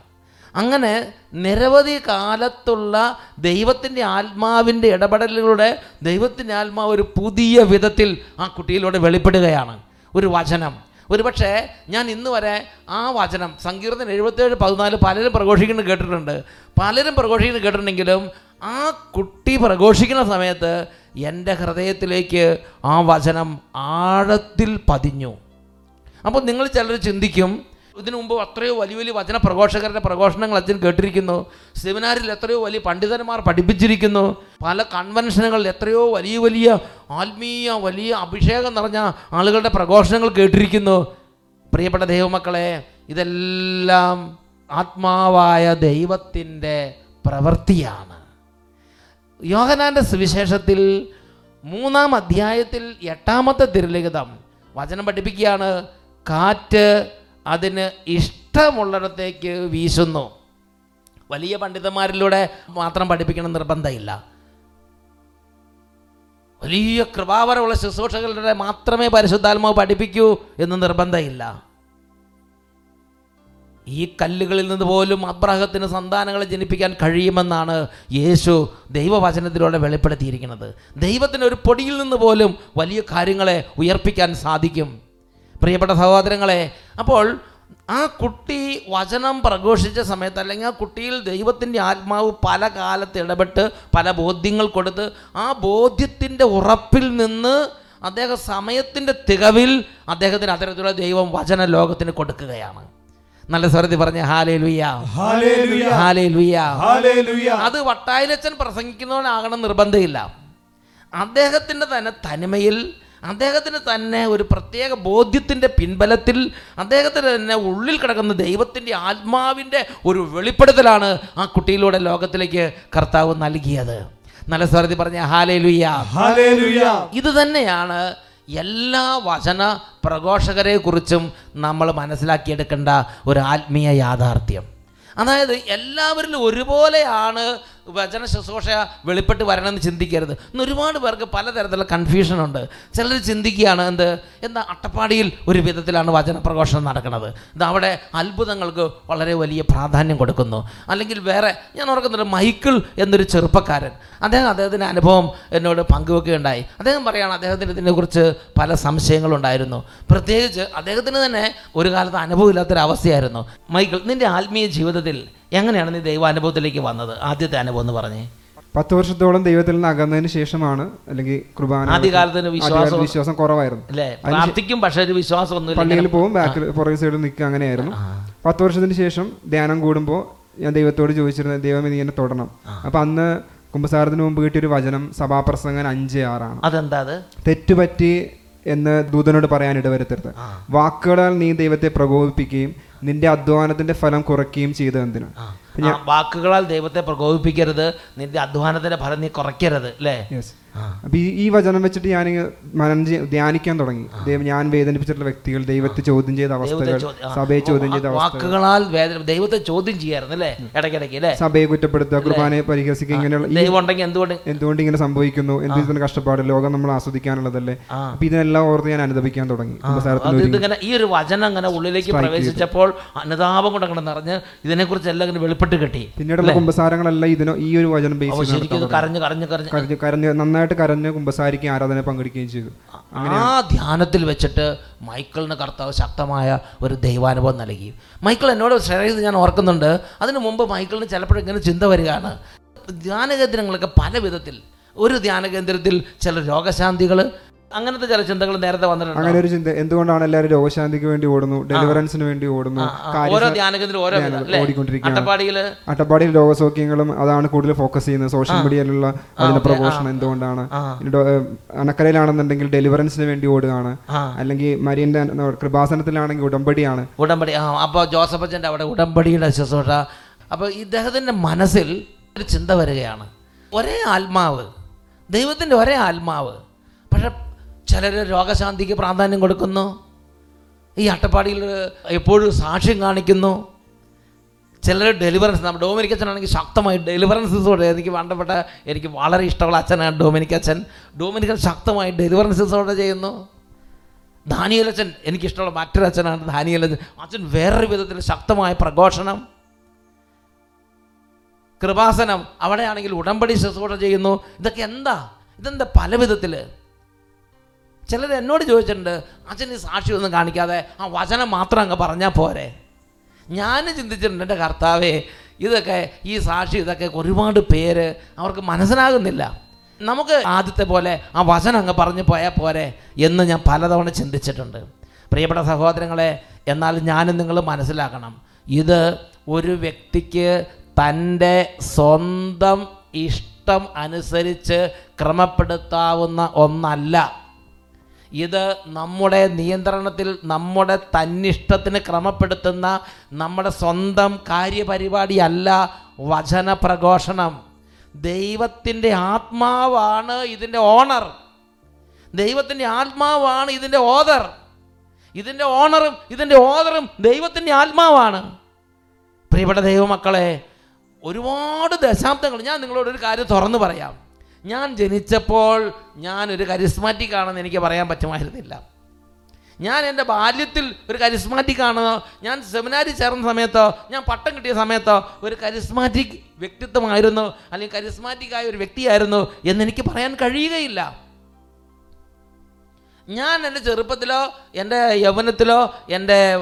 അങ്ങനെ നിരവധി കാലത്തുള്ള ദൈവത്തിന്റെ ആത്മാവിന്റെ ഇടപെടലിലൂടെ ദൈവത്തിന്റെ ആത്മാവ് ഒരു പുതിയ വിധത്തിൽ ആ കുട്ടിയിലൂടെ വെളിപ്പെടുകയാണ്. ഒരു വചനം. ഒരുപക്ഷെ ഞാൻ ഇന്ന് വരെ ആ വചനം സങ്കീർത്തനം എഴുപത്തേഴ് പതിനാല് പലരും പ്രഘോഷിക്കുന്നത് കേട്ടിട്ടുണ്ട്. പലരും പ്രഘോഷിക്കുന്നത് കേട്ടിട്ടുണ്ടെങ്കിലും ആ കുട്ടി പ്രഘോഷിക്കുന്ന സമയത്ത് എന്റെ ഹൃദയത്തിലേക്ക് ആ വചനം ആഴത്തിൽ പതിഞ്ഞു. അപ്പോൾ നിങ്ങൾ ചിലർ ചിന്തിക്കും ഇതിനു മുമ്പ് എത്രയോ വലിയ വലിയ വചന പ്രഘോഷകരുടെ പ്രഘോഷണങ്ങൾ അച്ഛൻ കേട്ടിരിക്കുന്നു. സെമിനാറിൽ എത്രയോ വലിയ പണ്ഡിതന്മാർ പഠിപ്പിച്ചിരിക്കുന്നു. പല കൺവെൻഷനുകളിൽ എത്രയോ വലിയ വലിയ ആത്മീയ വലിയ അഭിഷേകം നിറഞ്ഞ ആളുകളുടെ പ്രഘോഷണങ്ങൾ കേട്ടിരിക്കുന്നു. പ്രിയപ്പെട്ട ദൈവമക്കളെ ഇതെല്ലാം ആത്മാവായ ദൈവത്തിന്റെ പ്രവൃത്തിയാണ്. യോഹനാന്റെ സുവിശേഷത്തിൽ മൂന്നാം അധ്യായത്തിൽ എട്ടാമത്തെ തിരുലിഖിതം വചനം പഠിപ്പിക്കുകയാണ്. കാറ്റ് അതിന് ഇഷ്ടമുള്ളിടത്തേക്ക് വീശുന്നു. വലിയ പണ്ഡിതന്മാരിലൂടെ മാത്രം പഠിപ്പിക്കണം നിർബന്ധമില്ല. വലിയ കൃപാവരമുള്ള ശുശ്രൂഷകളുടെ മാത്രമേ പരിശുദ്ധാത്മാവ് പഠിപ്പിക്കൂ എന്ന് നിർബന്ധമില്ല. ഈ കല്ലുകളിൽ നിന്ന് പോലും അബ്രാഹത്തിന് സന്താനങ്ങളെ ജനിപ്പിക്കാൻ കഴിയുമെന്നാണ് യേശു ദൈവവചനത്തിലൂടെ വെളിപ്പെടുത്തിയിരിക്കുന്നത്. ദൈവത്തിന് ഒരു പൊടിയിൽ നിന്ന് പോലും വലിയ കാര്യങ്ങളെ ഉയർപ്പിക്കാൻ സാധിക്കും. പ്രിയപ്പെട്ട സഹോദരങ്ങളെ അപ്പോൾ ആ കുട്ടി വചനം പ്രഘോഷിച്ച സമയത്ത് അല്ലെങ്കിൽ ആ കുട്ടിയിൽ ദൈവത്തിന്റെ ആത്മാവ് പല കാലത്ത് ഇടപെട്ട് പല ബോധ്യങ്ങൾ കൊടുത്ത് ആ ബോധ്യത്തിന്റെ ഉറപ്പിൽ നിന്ന് അദ്ദേഹം സമയത്തിന്റെ തികവിൽ അദ്ദേഹത്തിന് അത്തരത്തിലുള്ള ദൈവം വചന ലോകത്തിന് കൊടുക്കുകയാണ്. നല്ല സ്വരത്തിൽ പറഞ്ഞ ഹാലേ ലുയ്യ അത് വട്ടായിലച്ചൻ പ്രസംഗിക്കുന്നവനാകണം നിർബന്ധമില്ല. അദ്ദേഹത്തിന്റെ തന്നെ തനിമയിൽ അദ്ദേഹത്തിന് തന്നെ ഒരു പ്രത്യേക ബോധ്യത്തിന്റെ പിൻബലത്തിൽ അദ്ദേഹത്തിന് തന്നെ ഉള്ളിൽ കിടക്കുന്ന ദൈവത്തിന്റെ ആത്മാവിന്റെ ഒരു വെളിപ്പെടുത്തലാണ് ആ കുട്ടിയിലൂടെ ലോകത്തിലേക്ക് കർത്താവ് നൽകിയത്. നല്ല സ്വരത്തിൽ പറഞ്ഞ ഹാലേ ലുയ്യ ഇത് തന്നെയാണ് എല്ലാ വചന പ്രഘോഷകരെ കുറിച്ചും നമ്മൾ മനസ്സിലാക്കിയെടുക്കേണ്ട ഒരു ആത്മീയ യാഥാർത്ഥ്യം. അതായത് എല്ലാവരിലും ഒരുപോലെയാണ് വചന ശുശ്രൂഷ വെളിപ്പെട്ട് വരണമെന്ന് ചിന്തിക്കരുത്. ഇന്ന് ഒരുപാട് പേർക്ക് പലതരത്തിലുള്ള കൺഫ്യൂഷൻ ഉണ്ട്. ചിലർ ചിന്തിക്കുകയാണ് എന്ത്? എന്താ അട്ടപ്പാടിയിൽ ഒരു വിധത്തിലാണ് വചന പ്രഘോഷണം നടക്കുന്നത്. ഇത് അവിടെ അത്ഭുതങ്ങൾക്ക് വളരെ വലിയ പ്രാധാന്യം കൊടുക്കുന്നു. അല്ലെങ്കിൽ വേറെ ഞാൻ ഓർക്കുന്നുണ്ട് മൈക്കിൾ എന്നൊരു ചെറുപ്പക്കാരൻ. അദ്ദേഹം അദ്ദേഹത്തിന്റെ അനുഭവം എന്നോട് പങ്കുവെക്കുകയുണ്ടായി. അദ്ദേഹം പറയുകയാണ് അദ്ദേഹത്തിന് ഇതിനെക്കുറിച്ച് പല സംശയങ്ങളുണ്ടായിരുന്നു. പ്രത്യേകിച്ച് അദ്ദേഹത്തിന് തന്നെ ഒരു കാലത്ത് അനുഭവമില്ലാത്തൊരവസ്ഥയായിരുന്നു. മൈക്കിൾ നിന്റെ ആത്മീയ ജീവിതത്തിൽ എങ്ങനെയാണ് നീ ദൈവാനുഭവത്തിലേക്ക് വന്നത്? ആദ്യത്തെ അനുഭവം എന്ന് പറഞ്ഞേ. പത്ത് വർഷത്തോളം ദൈവത്തിൽ നിന്ന് അകന്നതിന് ശേഷമാണ് അല്ലെങ്കിൽ കുർബാന ആദ്യകാലത്തിന് വിശ്വാസം- വിശ്വാസം കുറവായിരുന്നു. അല്ലേ? പ്രാർത്ഥിക്കും പക്ഷേ ഒരു വിശ്വാസമൊന്നുമില്ല. പള്ളിയിൽ പോകും ബാക്കിൽ പുറകെ സൈഡിൽ നിൽക്കുക അങ്ങനെയായിരുന്നു. പത്ത് വർഷത്തിന് ശേഷം ധ്യാനം കൂടുമ്പോൾ ഞാൻ ദൈവത്തോട് ചോദിച്ചിരുന്നത് ദൈവം ഇനി എന്നെ തൊടണം. അപ്പൊ അന്ന് കുംഭസാരത്തിന് മുമ്പ് കിട്ടിയൊരു വചനം സഭാപ്രസംഗൻ അഞ്ച് ആറാണ്. അതെന്താ അത്? തെറ്റുപറ്റി എന്ന് ദൂതനോട് പറയാൻ ഇടവരുത്തരുത്. വാക്കുകളാൽ നീ ദൈവത്തെ പ്രകോപിപ്പിക്കുകയും നിന്റെ അധ്വാനത്തിന്റെ ഫലം കുറയ്ക്കുകയും ചെയ്തത് എന്തിനാ? വാക്കുകളാൽ ദൈവത്തെ പ്രകോപിപ്പിക്കരുത് നിന്റെ അധ്വാനത്തിന്റെ ഫലം നീ കുറയ്ക്കരുത് അല്ലേ? അപ്പൊ ഈ ഈ വചനം വെച്ചിട്ട് ഞാൻ മനനം ധ്യാനിക്കാൻ തുടങ്ങി. ദൈവം ഞാൻ വേദനിപ്പിച്ചിട്ടുള്ള വ്യക്തികൾ ദൈവത്തെ ചോദ്യം ചെയ്ത അവസ്ഥകൾ സഭയെ ചോദ്യം ചെയ്ത വാക്കുകളാൽ വേദന ദൈവത്തെ ചോദ്യം ചെയ്യായിരുന്നു അല്ലേ? ഇടയ്ക്കിടയ്ക്ക് അല്ലേ? സഭയെ കുറ്റപ്പെടുത്തുക കുർബാനയെ പരിഹസിക്കുക ഇങ്ങനെയുള്ള ഈ ദൈവം ഉണ്ടെങ്കിൽ എന്തുകൊണ്ട്? എന്തുകൊണ്ട് ഇങ്ങനെ സംഭവിക്കുന്നു? എന്ത് ഇതിന് കഷ്ടപ്പാട്? ലോകം നമ്മൾ ആസ്വദിക്കാനുള്ളതല്ലേ. അപ്പൊ ഇതിനെല്ലാം ഓർത്ത് ഞാൻ അനുദപിക്കാൻ തുടങ്ങി. ഇതിങ്ങനെ ഈ ഒരു വചനം അങ്ങനെ ഉള്ളിലേക്ക് പ്രവേശിച്ചപ്പോൾ അനുതാപം കൊണ്ട് അങ്ങനെ നിറഞ്ഞ് ഇതിനെക്കുറിച്ച് എല്ലാം ഇങ്ങനെ വെളിപ്പെട്ട് കിട്ടി. പിന്നീടുള്ള കുമ്പസാരങ്ങളെല്ലാം ഇതിനോ ഈ ഒരു വചനം ബേസ് കരഞ്ഞു കരഞ്ഞു കരഞ്ഞു. കരഞ്ഞു നന്നായി നന്നായിട്ട് കരഞ്ഞ് കുമ്പസാരിക്കുകയും ആരാധന പങ്കെടുക്കുകയും ചെയ്തു. ആ ധ്യാനത്തിൽ വെച്ചിട്ട് മൈക്കിളിന് കർത്താവ് ശക്തമായ ഒരു ദൈവാനുഭവം നൽകി. മൈക്കിൾ എന്നോട് ഷെയർ ഞാൻ ഓർക്കുന്നുണ്ട്. അതിനു മുമ്പ് മൈക്കിളിന് ചിലപ്പോഴും ഇങ്ങനെ ചിന്ത വരികയാണ്. ധ്യാന കേന്ദ്രങ്ങളൊക്കെ പല വിധത്തിൽ ഒരു ധ്യാന കേന്ദ്രത്തിൽ ചില രോഗശാന്തികൾ അങ്ങനത്തെ ചില ചിന്തകൾ നേരത്തെ വന്നിട്ടുണ്ട്? അങ്ങനെ ഒരു ചിന്ത. എന്തുകൊണ്ടാണ് എല്ലാവരും രോഗശാന്തിക്ക് വേണ്ടി ഓടുന്നു? ഡെലിവറൻസിന് വേണ്ടി ഓടുന്നു? ഓരോ ധ്യാനകേന്ദ്രം ഓരോ. അട്ടപ്പാടിയിൽ അട്ടപ്പാടിയിൽ രോഗസൗഖ്യങ്ങളും അതാണ് കൂടുതൽ ഫോക്കസ് ചെയ്യുന്നത്. സോഷ്യൽ മീഡിയയിലുള്ള അതിന്റെ പ്രഘോഷണം എന്തുകൊണ്ടാണ്? അണക്കരയിലാണെന്നുണ്ടെങ്കിൽ ഡെലിവറൻസിന് വേണ്ടി ഓടുകയാണ്. അല്ലെങ്കിൽ മരിയന്റെ കൃപാസനത്തിലാണെങ്കിൽ ഉടമ്പടിയാണ്. ഉടമ്പടി അപ്പൊ അപ്പോൾ ജോസഫ് അച്ഛന്റെ അവിടെ ഉടമ്പടിയുടെ ശുശ്രൂഷ അപ്പോൾ ഇദ്ദേഹത്തിന്റെ മനസ്സിൽ ഒരു ചിന്ത വരികയാണ്. ഒരേ ആത്മാവ്. ദൈവത്തിന്റെ ഒരേ ആത്മാവ്. പക്ഷെ ചിലർ രോഗശാന്തിക്ക് പ്രാധാന്യം കൊടുക്കുന്നു. ഈ അട്ടപ്പാടിയിൽ എപ്പോഴും സാക്ഷ്യം കാണിക്കുന്നു. ചിലർ ഡെലിവറൻസ് നമ്മുടെ ഡോമിനിക് അച്ഛനാണെങ്കിൽ ശക്തമായി ഡെലിവറൻസസോടെ എനിക്ക് വേണ്ടപ്പെട്ട എനിക്ക് വളരെ ഇഷ്ടമുള്ള അച്ഛനാണ് ഡോമിനിക് അച്ഛൻ. ഡോമിനിക് ശക്തമായി ഡെലിവറൻസസോടെ ചെയ്യുന്നു. ദാനിയൽ അച്ഛൻ എനിക്കിഷ്ടമുള്ള മറ്റൊരു അച്ഛനാണ് ദാനിയൽ അച്ഛൻ. അച്ഛൻ വേറൊരു വിധത്തിൽ ശക്തമായ പ്രഘോഷണം. കൃപാസനം അവിടെയാണെങ്കിൽ ഉടമ്പടി ശുശ്രൂഷ ചെയ്യുന്നു. ഇതൊക്കെ എന്താ? ഇതെന്താ പല വിധത്തിൽ ചിലർ എന്നോട് ചോദിച്ചിട്ടുണ്ട് അച്ഛൻ ഈ സാക്ഷിയൊന്നും കാണിക്കാതെ ആ വചനം മാത്രം അങ്ങ് പറഞ്ഞാൽ പോരെ? ഞാൻ ചിന്തിച്ചിട്ടുണ്ട് എന്റെ കർത്താവേ ഇതൊക്കെ ഈ സാക്ഷി ഇതൊക്കെ ഒരുപാട് പേര് അവർക്ക് മനസ്സിലാകുന്നില്ല. നമുക്ക് ആദ്യത്തെ പോലെ ആ വചനം അങ്ങ് പറഞ്ഞു പോയാൽ പോരെ എന്ന് ഞാൻ പലതവണ ചിന്തിച്ചിട്ടുണ്ട്. പ്രിയപ്പെട്ട സഹോദരങ്ങളെ എന്നാൽ ഞാനും നിങ്ങൾ മനസ്സിലാക്കണം. ഇത് ഒരു വ്യക്തിക്ക് തന്റെ സ്വന്തം ഇഷ്ടം അനുസരിച്ച് ക്രമപ്പെടുത്താവുന്ന ഒന്നല്ല. ഇത് നമ്മുടെ നിയന്ത്രണത്തിൽ നമ്മുടെ തന്നിഷ്ടത്തിന് ക്രമപ്പെടുത്തുന്ന നമ്മുടെ സ്വന്തം കാര്യപരിപാടിയല്ല വചന പ്രഘോഷണം ദൈവത്തിന്റെ ആത്മാവാണ് ഇതിന്റെ ഓണർ. ദൈവത്തിന്റെ ആത്മാവാണ് ഇതിന്റെ ഓദർ. ഇതിന്റെ ഓണറും ഇതിന്റെ ഓദറും ദൈവത്തിന്റെ ആത്മാവാണ്. പ്രിയപ്പെട്ട ദൈവമക്കളെ ഒരുപാട് ദശാബ്ദങ്ങൾ ഞാൻ നിങ്ങളോട് ഒരു കാര്യം തുറന്നു പറയാം. ഞാൻ ജനിച്ചപ്പോൾ ഞാൻ ഒരു കരിസ്മാറ്റിക് ആണെന്ന് എനിക്ക് പറയാൻ പറ്റുമായിരുന്നില്ല. ഞാൻ എന്റെ ബാല്യത്തിൽ ഒരു കരിസ്മാറ്റിക് ആണ്. ഞാൻ സെമിനാരി ചേർന്ന സമയത്തോ ഞാൻ പട്ടം കിട്ടിയ സമയത്തോ ഒരു കരിസ്മാറ്റിക് വ്യക്തിത്വമായിരുന്നു അല്ലെങ്കിൽ കരിസ്മാറ്റിക് ആയ ഒരു വ്യക്തിയായിരുന്നു എന്നെനിക്ക് പറയാൻ കഴിയുകയില്ല. ഞാൻ എന്റെ ചെറുപ്പത്തിലോ എന്റെ യൗവനത്തിലോ എന്റെ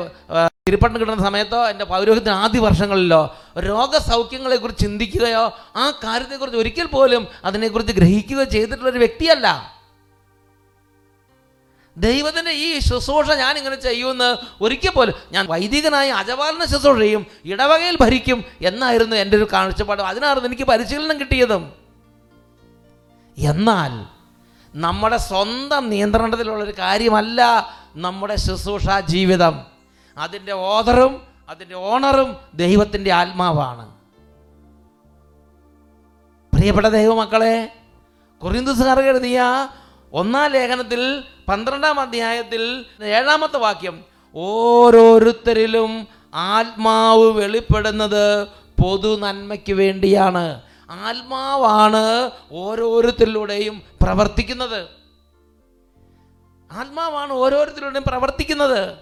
തിരുപ്പട്ടം കിട്ടുന്ന സമയത്തോ എന്റെ പൗരോഹിത്യ ആദ്യ വർഷങ്ങളിലോ രോഗസൗഖ്യങ്ങളെക്കുറിച്ച് ചിന്തിക്കുകയോ ആ കാര്യത്തെക്കുറിച്ച് ഒരിക്കൽ പോലും അതിനെക്കുറിച്ച് ഗ്രഹിക്കുകയോ ചെയ്തിട്ടുള്ളൊരു വ്യക്തിയല്ല. ദൈവത്തിന്റെ ഈ ശുശ്രൂഷ ഞാൻ ഇങ്ങനെ ചെയ്യുമെന്ന് ഒരിക്കൽ പോലും ഞാൻ വൈദികനായി അജപാലന ശുശ്രൂഷ ചെയ്യും ഇടവകയിൽ ഭരിക്കും എന്നായിരുന്നു എന്റെ ഒരു കാഴ്ചപ്പാട്. അതിനായിരുന്നു എനിക്ക് പരിശീലനം കിട്ടിയതും. എന്നാൽ നമ്മുടെ സ്വന്തം നിയന്ത്രണത്തിലുള്ളൊരു കാര്യമല്ല നമ്മുടെ ശുശ്രൂഷ ജീവിതം. അതിന്റെ ഓതറും അതിന്റെ ഓണറും ദൈവത്തിന്റെ ആത്മാവാണ്. പ്രിയപ്പെട്ട ദൈവമക്കളെ കൊറിന്തുസുകാർ എഴുതിയ ഒന്നാം ലേഖനത്തിൽ പന്ത്രണ്ടാം അധ്യായത്തിൽ ഏഴാമത്തെ വാക്യം ഓരോരുത്തരിലും ആത്മാവ് വെളിപ്പെടുന്നത് പൊതു നന്മയ്ക്ക് വേണ്ടിയാണ്. ആത്മാവാണ് ഓരോരുത്തരിലൂടെയും പ്രവർത്തിക്കുന്നത്. ആത്മാവാണ് ഓരോരുത്തരിലൂടെയും പ്രവർത്തിക്കുന്നത്.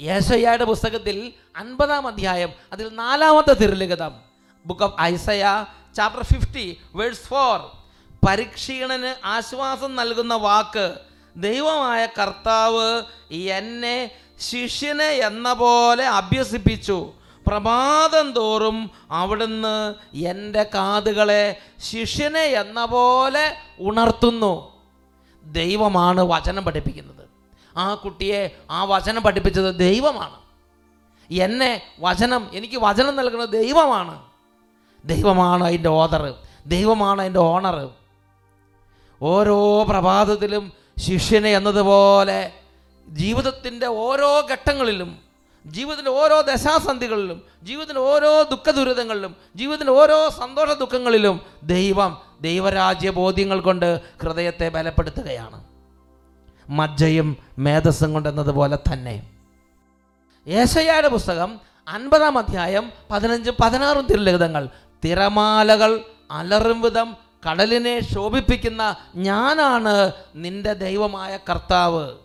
യേശയ്യയുടെ പുസ്തകത്തിൽ അൻപതാം അധ്യായം അതിൽ നാലാമത്തെ തിരുലിഖിതം book of Isaiah chapter fifty verse four പരീക്ഷീണന് ആശ്വാസം നൽകുന്ന വാക്ക് ദൈവമായ കർത്താവ് എന്നെ ശിഷ്യനെ എന്ന പോലെ അഭ്യസിപ്പിച്ചു. പ്രഭാതം തോറും അവിടുന്ന് എന്റെ കാതുകളെ ശിഷ്യനെ എന്ന പോലെ ഉണർത്തുന്നു. ദൈവമാണ് വചനം പഠിപ്പിക്കുന്നത്. ആ കുട്ടിയെ ആ വചനം പഠിപ്പിച്ചത് ദൈവമാണ്. എന്നെ വചനം എനിക്ക് വചനം നൽകുന്നത് ദൈവമാണ്. ദൈവമാണ് അതിന്റെ ഓദർ ദൈവമാണ് അതിന്റെ ഓണർ ഓരോ പ്രഭാതത്തിലും ശിഷ്യനെ എന്നതുപോലെ ജീവിതത്തിന്റെ ഓരോ ഘട്ടങ്ങളിലും ജീവിതത്തിന്റെ ഓരോ ദശാസന്ധികളിലും ജീവിതത്തിലെ ഓരോ ദുഃഖ ദുരിതങ്ങളിലും ജീവിതത്തിന്റെ ഓരോ സന്തോഷ ദുഃഖങ്ങളിലും ദൈവം ദൈവരാജ്യ ബോധ്യങ്ങൾ കൊണ്ട് ഹൃദയത്തെ ബലപ്പെടുത്തുകയാണ്. മജ്ജയും മേധസ്സും കൊണ്ടെന്നതുപോലെ തന്നെ. യേശയ്യയുടെ പുസ്തകം അൻപതാം അധ്യായം പതിനഞ്ചും പതിനാറും തിരുലിഖിതങ്ങൾ തിരമാലകൾ അലറും വിധം കടലിനെ ശോഭിപ്പിക്കുന്ന ഞാനാണ് നിന്റെ ദൈവമായ കർത്താവ്.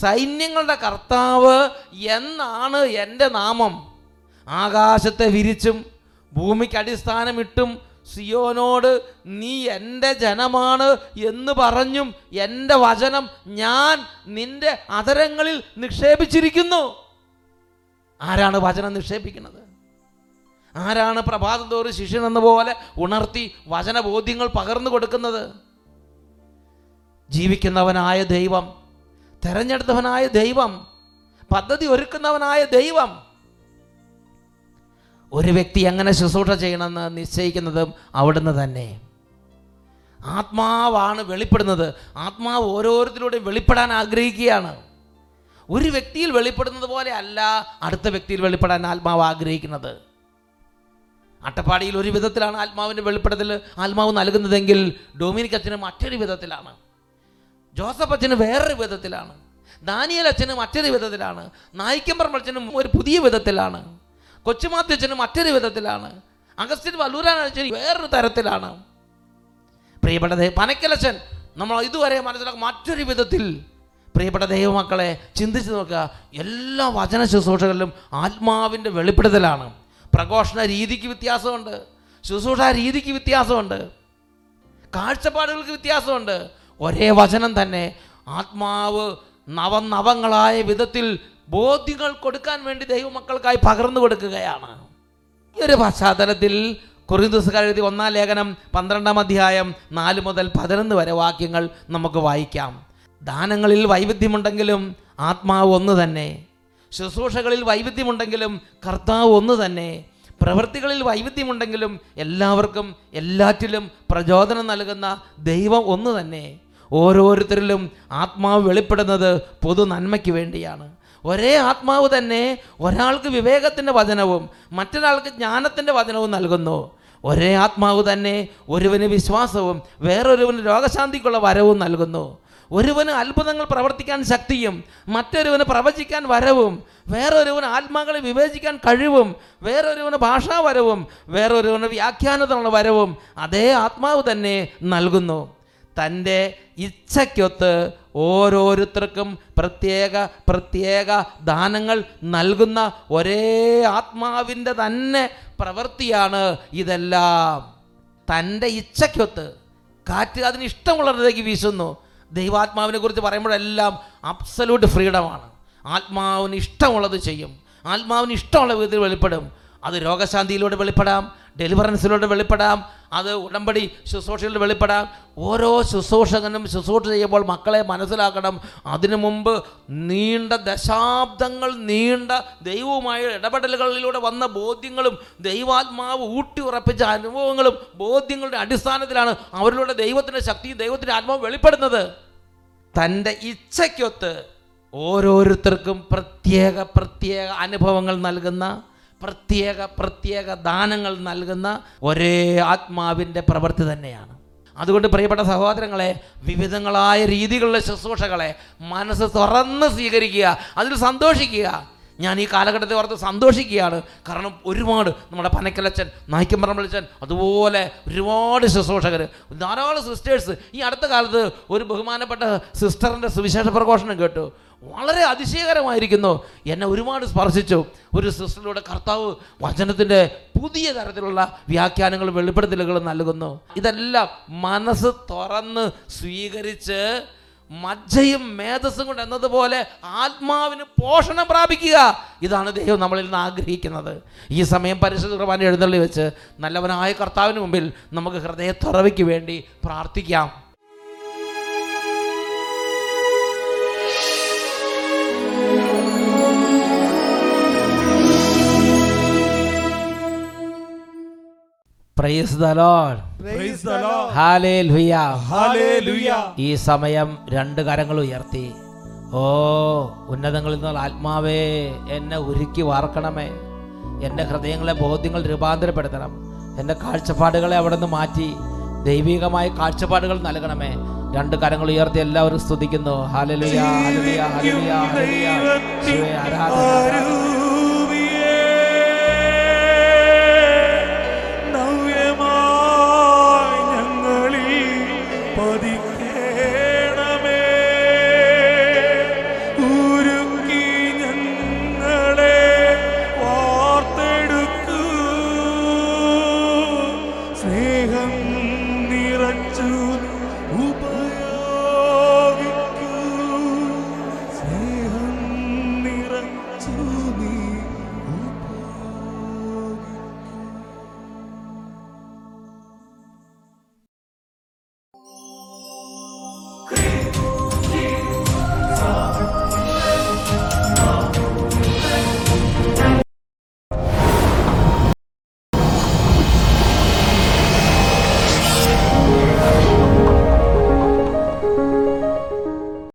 സൈന്യങ്ങളുടെ കർത്താവ് എന്നാണ് എന്റെ നാമം. ആകാശത്തെ വിരിച്ചും ഭൂമിക്ക് അടിസ്ഥാനമിട്ടും സിയോനോട് നീ എന്റെ ജനമാണ് എന്ന് പറഞ്ഞും എന്റെ വചനം ഞാൻ നിന്റെ അതരങ്ങളിൽ നിക്ഷേപിച്ചിരിക്കുന്നു. ആരാണ് വചനം നിക്ഷേപിക്കുന്നത്? ആരാണ് പ്രഭാതം ശിഷ്യൻ എന്ന പോലെ ഉണർത്തി വചനബോധ്യങ്ങൾ പകർന്നു കൊടുക്കുന്നത്? ജീവിക്കുന്നവനായ ദൈവം തെരഞ്ഞെടുത്തവനായ ദൈവം പദ്ധതി ഒരുക്കുന്നവനായ ദൈവം. ഒരു വ്യക്തി എങ്ങനെ ശുശ്രൂഷ ചെയ്യണമെന്ന് നിശ്ചയിക്കുന്നതും അവിടുന്ന് തന്നെ. ആത്മാവാണ് വെളിപ്പെടുന്നത്. ആത്മാവ് ഓരോരുത്തരോടും വെളിപ്പെടാൻ ആഗ്രഹിക്കുകയാണ്. ഒരു വ്യക്തിയിൽ വെളിപ്പെടുന്നത് പോലെ അല്ല അടുത്ത വ്യക്തിയിൽ വെളിപ്പെടാൻ ആത്മാവ് ആഗ്രഹിക്കുന്നത്. അട്ടപ്പാടിയിൽ ഒരു വിധത്തിലാണ് ആത്മാവിന്റെ വെളിപ്പെടുത്തൽ ആത്മാവ് നൽകുന്നതെങ്കിൽ ഡൊമിനിക് അച്ഛന് മറ്റൊരു വിധത്തിലാണ്. ജോസഫ് അച്ഛന് വേറൊരു വിധത്തിലാണ്. ദാനിയൽ അച്ഛന് മറ്റൊരു വിധത്തിലാണ്. നായിക്കമ്പറമ്പ് അച്ഛനും ഒരു പുതിയ വിധത്തിലാണ്. കൊച്ചുമാത്തി അച്ഛനും മറ്റൊരു വിധത്തിലാണ്. അഗസ്റ്റിൻ വല്ലൂരാൻ അച്ഛൻ വേറൊരു തരത്തിലാണ്. പ്രിയപ്പെട്ട ദൈവ പനക്കലച്ചൻ നമ്മൾ ഇതുവരെ മനസ്സിലാക്കും മറ്റൊരു വിധത്തിൽ. പ്രിയപ്പെട്ട ദൈവമക്കളെ ചിന്തിച്ച് നോക്കുക. എല്ലാ വചന ശുശ്രൂഷകളിലും ആത്മാവിന്റെ വെളിപ്പെടുത്തലാണ്. പ്രഘോഷണ രീതിക്ക് വ്യത്യാസമുണ്ട്. ശുശ്രൂഷ രീതിക്ക് വ്യത്യാസമുണ്ട്. കാഴ്ചപ്പാടുകൾക്ക് വ്യത്യാസമുണ്ട്. ഒരേ വചനം തന്നെ. ആത്മാവ് നവനവങ്ങളായ വിധത്തിൽ ബോധ്യങ്ങൾ കൊടുക്കാൻ വേണ്ടി ദൈവമക്കൾക്കായി പകർന്നു കൊടുക്കുകയാണ്. ഈ ഒരു പശ്ചാത്തലത്തിൽ കൊറിന്തോസുകാർ എഴുതിയ ഒന്നാം ലേഖനം പന്ത്രണ്ടാം അധ്യായം നാല് മുതൽ പതിനൊന്ന് വരെ വാക്യങ്ങൾ നമുക്ക് വായിക്കാം. ദാനങ്ങളിൽ വൈവിധ്യമുണ്ടെങ്കിലും ആത്മാവ് ഒന്ന് തന്നെ. ശുശ്രൂഷകളിൽ വൈവിധ്യമുണ്ടെങ്കിലും കർത്താവ് ഒന്ന് തന്നെ. പ്രവൃത്തികളിൽ വൈവിധ്യമുണ്ടെങ്കിലും എല്ലാവർക്കും എല്ലാറ്റിലും പ്രചോദനം നൽകുന്ന ദൈവം ഒന്ന് തന്നെ. ഓരോരുത്തരിലും ആത്മാവ് വെളിപ്പെടുന്നത് പൊതു നന്മയ്ക്ക് വേണ്ടിയാണ്. ഒരേ ആത്മാവ് തന്നെ ഒരാൾക്ക് വിവേകത്തിന്റെ വചനവും മറ്റൊരാൾക്ക് ജ്ഞാനത്തിന്റെ വചനവും നൽകുന്നു. ഒരേ ആത്മാവ് തന്നെ ഒരുവന് വിശ്വാസവും വേറൊരുവന് രോഗശാന്തിക്കുള്ള വരവും നൽകുന്നു. ഒരുവന് അത്ഭുതങ്ങൾ പ്രവർത്തിക്കാൻ ശക്തിയും മറ്റൊരുവന് പ്രവചിക്കാൻ വരവും വേറൊരുവന് ആത്മാക്കളെ വിവേചിക്കാൻ കഴിവും വേറൊരുവന് ഭാഷാവരവും വേറൊരുവന് വ്യാഖ്യാനത്തിനുള്ള വരവും അതേ ആത്മാവ് തന്നെ നൽകുന്നു. തന്റെ ഇച്ഛയ്ക്കൊത്ത് ഓരോരുത്തർക്കും പ്രത്യേക പ്രത്യേക ദാനങ്ങൾ നൽകുന്ന ഒരേ ആത്മാവിന്റെ തന്നെ പ്രവൃത്തിയാണ് ഇതെല്ലാം. തന്റെ ഇച്ഛയ്ക്കൊത്ത് കാറ്റ് അതിന് ഇഷ്ടമുള്ളവരിലേക്ക് വീശുന്നു. ദൈവാത്മാവിനെ കുറിച്ച് പറയുമ്പോഴെല്ലാം അബ്സല്യൂട്ട് ഫ്രീഡമാണ്. ആത്മാവിന് ഇഷ്ടമുള്ളത് ചെയ്യും. ആത്മാവിന് ഇഷ്ടമുള്ള വിധത്തിൽ വെളിപ്പെടും. അത് രോഗശാന്തിയിലൂടെ വെളിപ്പെടാം. ഡെലിവറൻസിലൂടെ വെളിപ്പെടാം അത് ഉടമ്പടി ശുശ്രൂഷയിലൂടെ വെളിപ്പെടാം. ഓരോ ശുശ്രൂഷകനും ശുശ്രൂഷ ചെയ്യുമ്പോൾ മക്കളെ മനസ്സിലാക്കണം. അതിനു മുമ്പ് നീണ്ട ദശാബ്ദങ്ങൾ നീണ്ട ദൈവവുമായ ഇടപെടലുകളിലൂടെ വന്ന ബോധ്യങ്ങളും ദൈവാത്മാവ് ഊട്ടി ഉറപ്പിച്ച അനുഭവങ്ങളും ബോധ്യങ്ങളുടെ അടിസ്ഥാനത്തിലാണ് അവരിലൂടെ ദൈവത്തിന്റെ ശക്തിയും ദൈവത്തിന്റെ ആത്മാവ് വെളിപ്പെടുന്നത്. തന്റെ ഇച്ഛയ്ക്കൊത്ത് ഓരോരുത്തർക്കും പ്രത്യേക പ്രത്യേക അനുഭവങ്ങൾ നൽകുന്ന പ്രത്യേക പ്രത്യേക ദാനങ്ങൾ നൽകുന്ന ഒരേ ആത്മാവിന്റെ പ്രവൃത്തി തന്നെയാണ്. അതുകൊണ്ട് പ്രിയപ്പെട്ട സഹോദരങ്ങളെ വിവിധങ്ങളായ രീതികളിലെ ശുശ്രൂഷകളെ മനസ്സ് തുറന്ന് സ്വീകരിക്കുക അതിൽ സന്തോഷിക്കുക. ഞാൻ ഈ കാലഘട്ടത്തെ ഓർത്ത് സന്തോഷിക്കുകയാണ്. കാരണം ഒരുപാട് നമ്മുടെ പനക്കലച്ചൻ നായ്ക്കമ്പറമ്പളിച്ചൻ അതുപോലെ ഒരുപാട് ശുശ്രൂഷകർ ധാരാളം സിസ്റ്റേഴ്സ് ഈ അടുത്ത കാലത്ത് ഒരു ബഹുമാനപ്പെട്ട സിസ്റ്ററിന്റെ സുവിശേഷ പ്രഘോഷണം കേട്ടു. വളരെ അതിശയകരമായിരിക്കുന്നു. എന്നെ ഒരുപാട് സ്പർശിച്ചു. ഒരു സിസ്റ്ററിലൂടെ കർത്താവ് വചനത്തിന്റെ പുതിയ തരത്തിലുള്ള വ്യാഖ്യാനങ്ങളും വെളിപ്പെടുത്തലുകളും നൽകുന്നു. ഇതെല്ലാം മനസ്സ് തുറന്ന് സ്വീകരിച്ച് മജ്ജയും മേധസ്സും കൊണ്ട് എന്നതുപോലെ ആത്മാവിന് പോഷണം പ്രാപിക്കുക. ഇതാണ് ദൈവം നമ്മളിൽ നിന്ന് ആഗ്രഹിക്കുന്നത്. ഈ സമയം പരിശുദ്ധ കുർബാന എഴുന്നള്ളി വെച്ച് നല്ലവനായ കർത്താവിന് മുമ്പിൽ നമുക്ക് ഹൃദയ തുറവയ്ക്ക് വേണ്ടി പ്രാർത്ഥിക്കാം. Praise the lord Hallelujah. ഈ സമയം രണ്ട് കരങ്ങൾ ഉയർത്തി. ഓ ഉന്നതങ്ങളിൽ നിന്നുള്ള ആത്മാവേ എന്നെ ഉരുക്കി വാർക്കണമേ. എന്റെ ഹൃദയങ്ങളെ ബോധ്യങ്ങൾ രൂപാന്തരപ്പെടുത്തണം. എന്റെ കാഴ്ചപ്പാടുകളെ അവിടെ നിന്ന് മാറ്റി ദൈവികമായ കാഴ്ചപ്പാടുകൾ നൽകണമേ. രണ്ട് കരങ്ങൾ ഉയർത്തി എല്ലാവരും സ്തുതിക്കുന്നു. ഹാലലുയ ഹാലലുയ ഹാലലുയ ആരാധന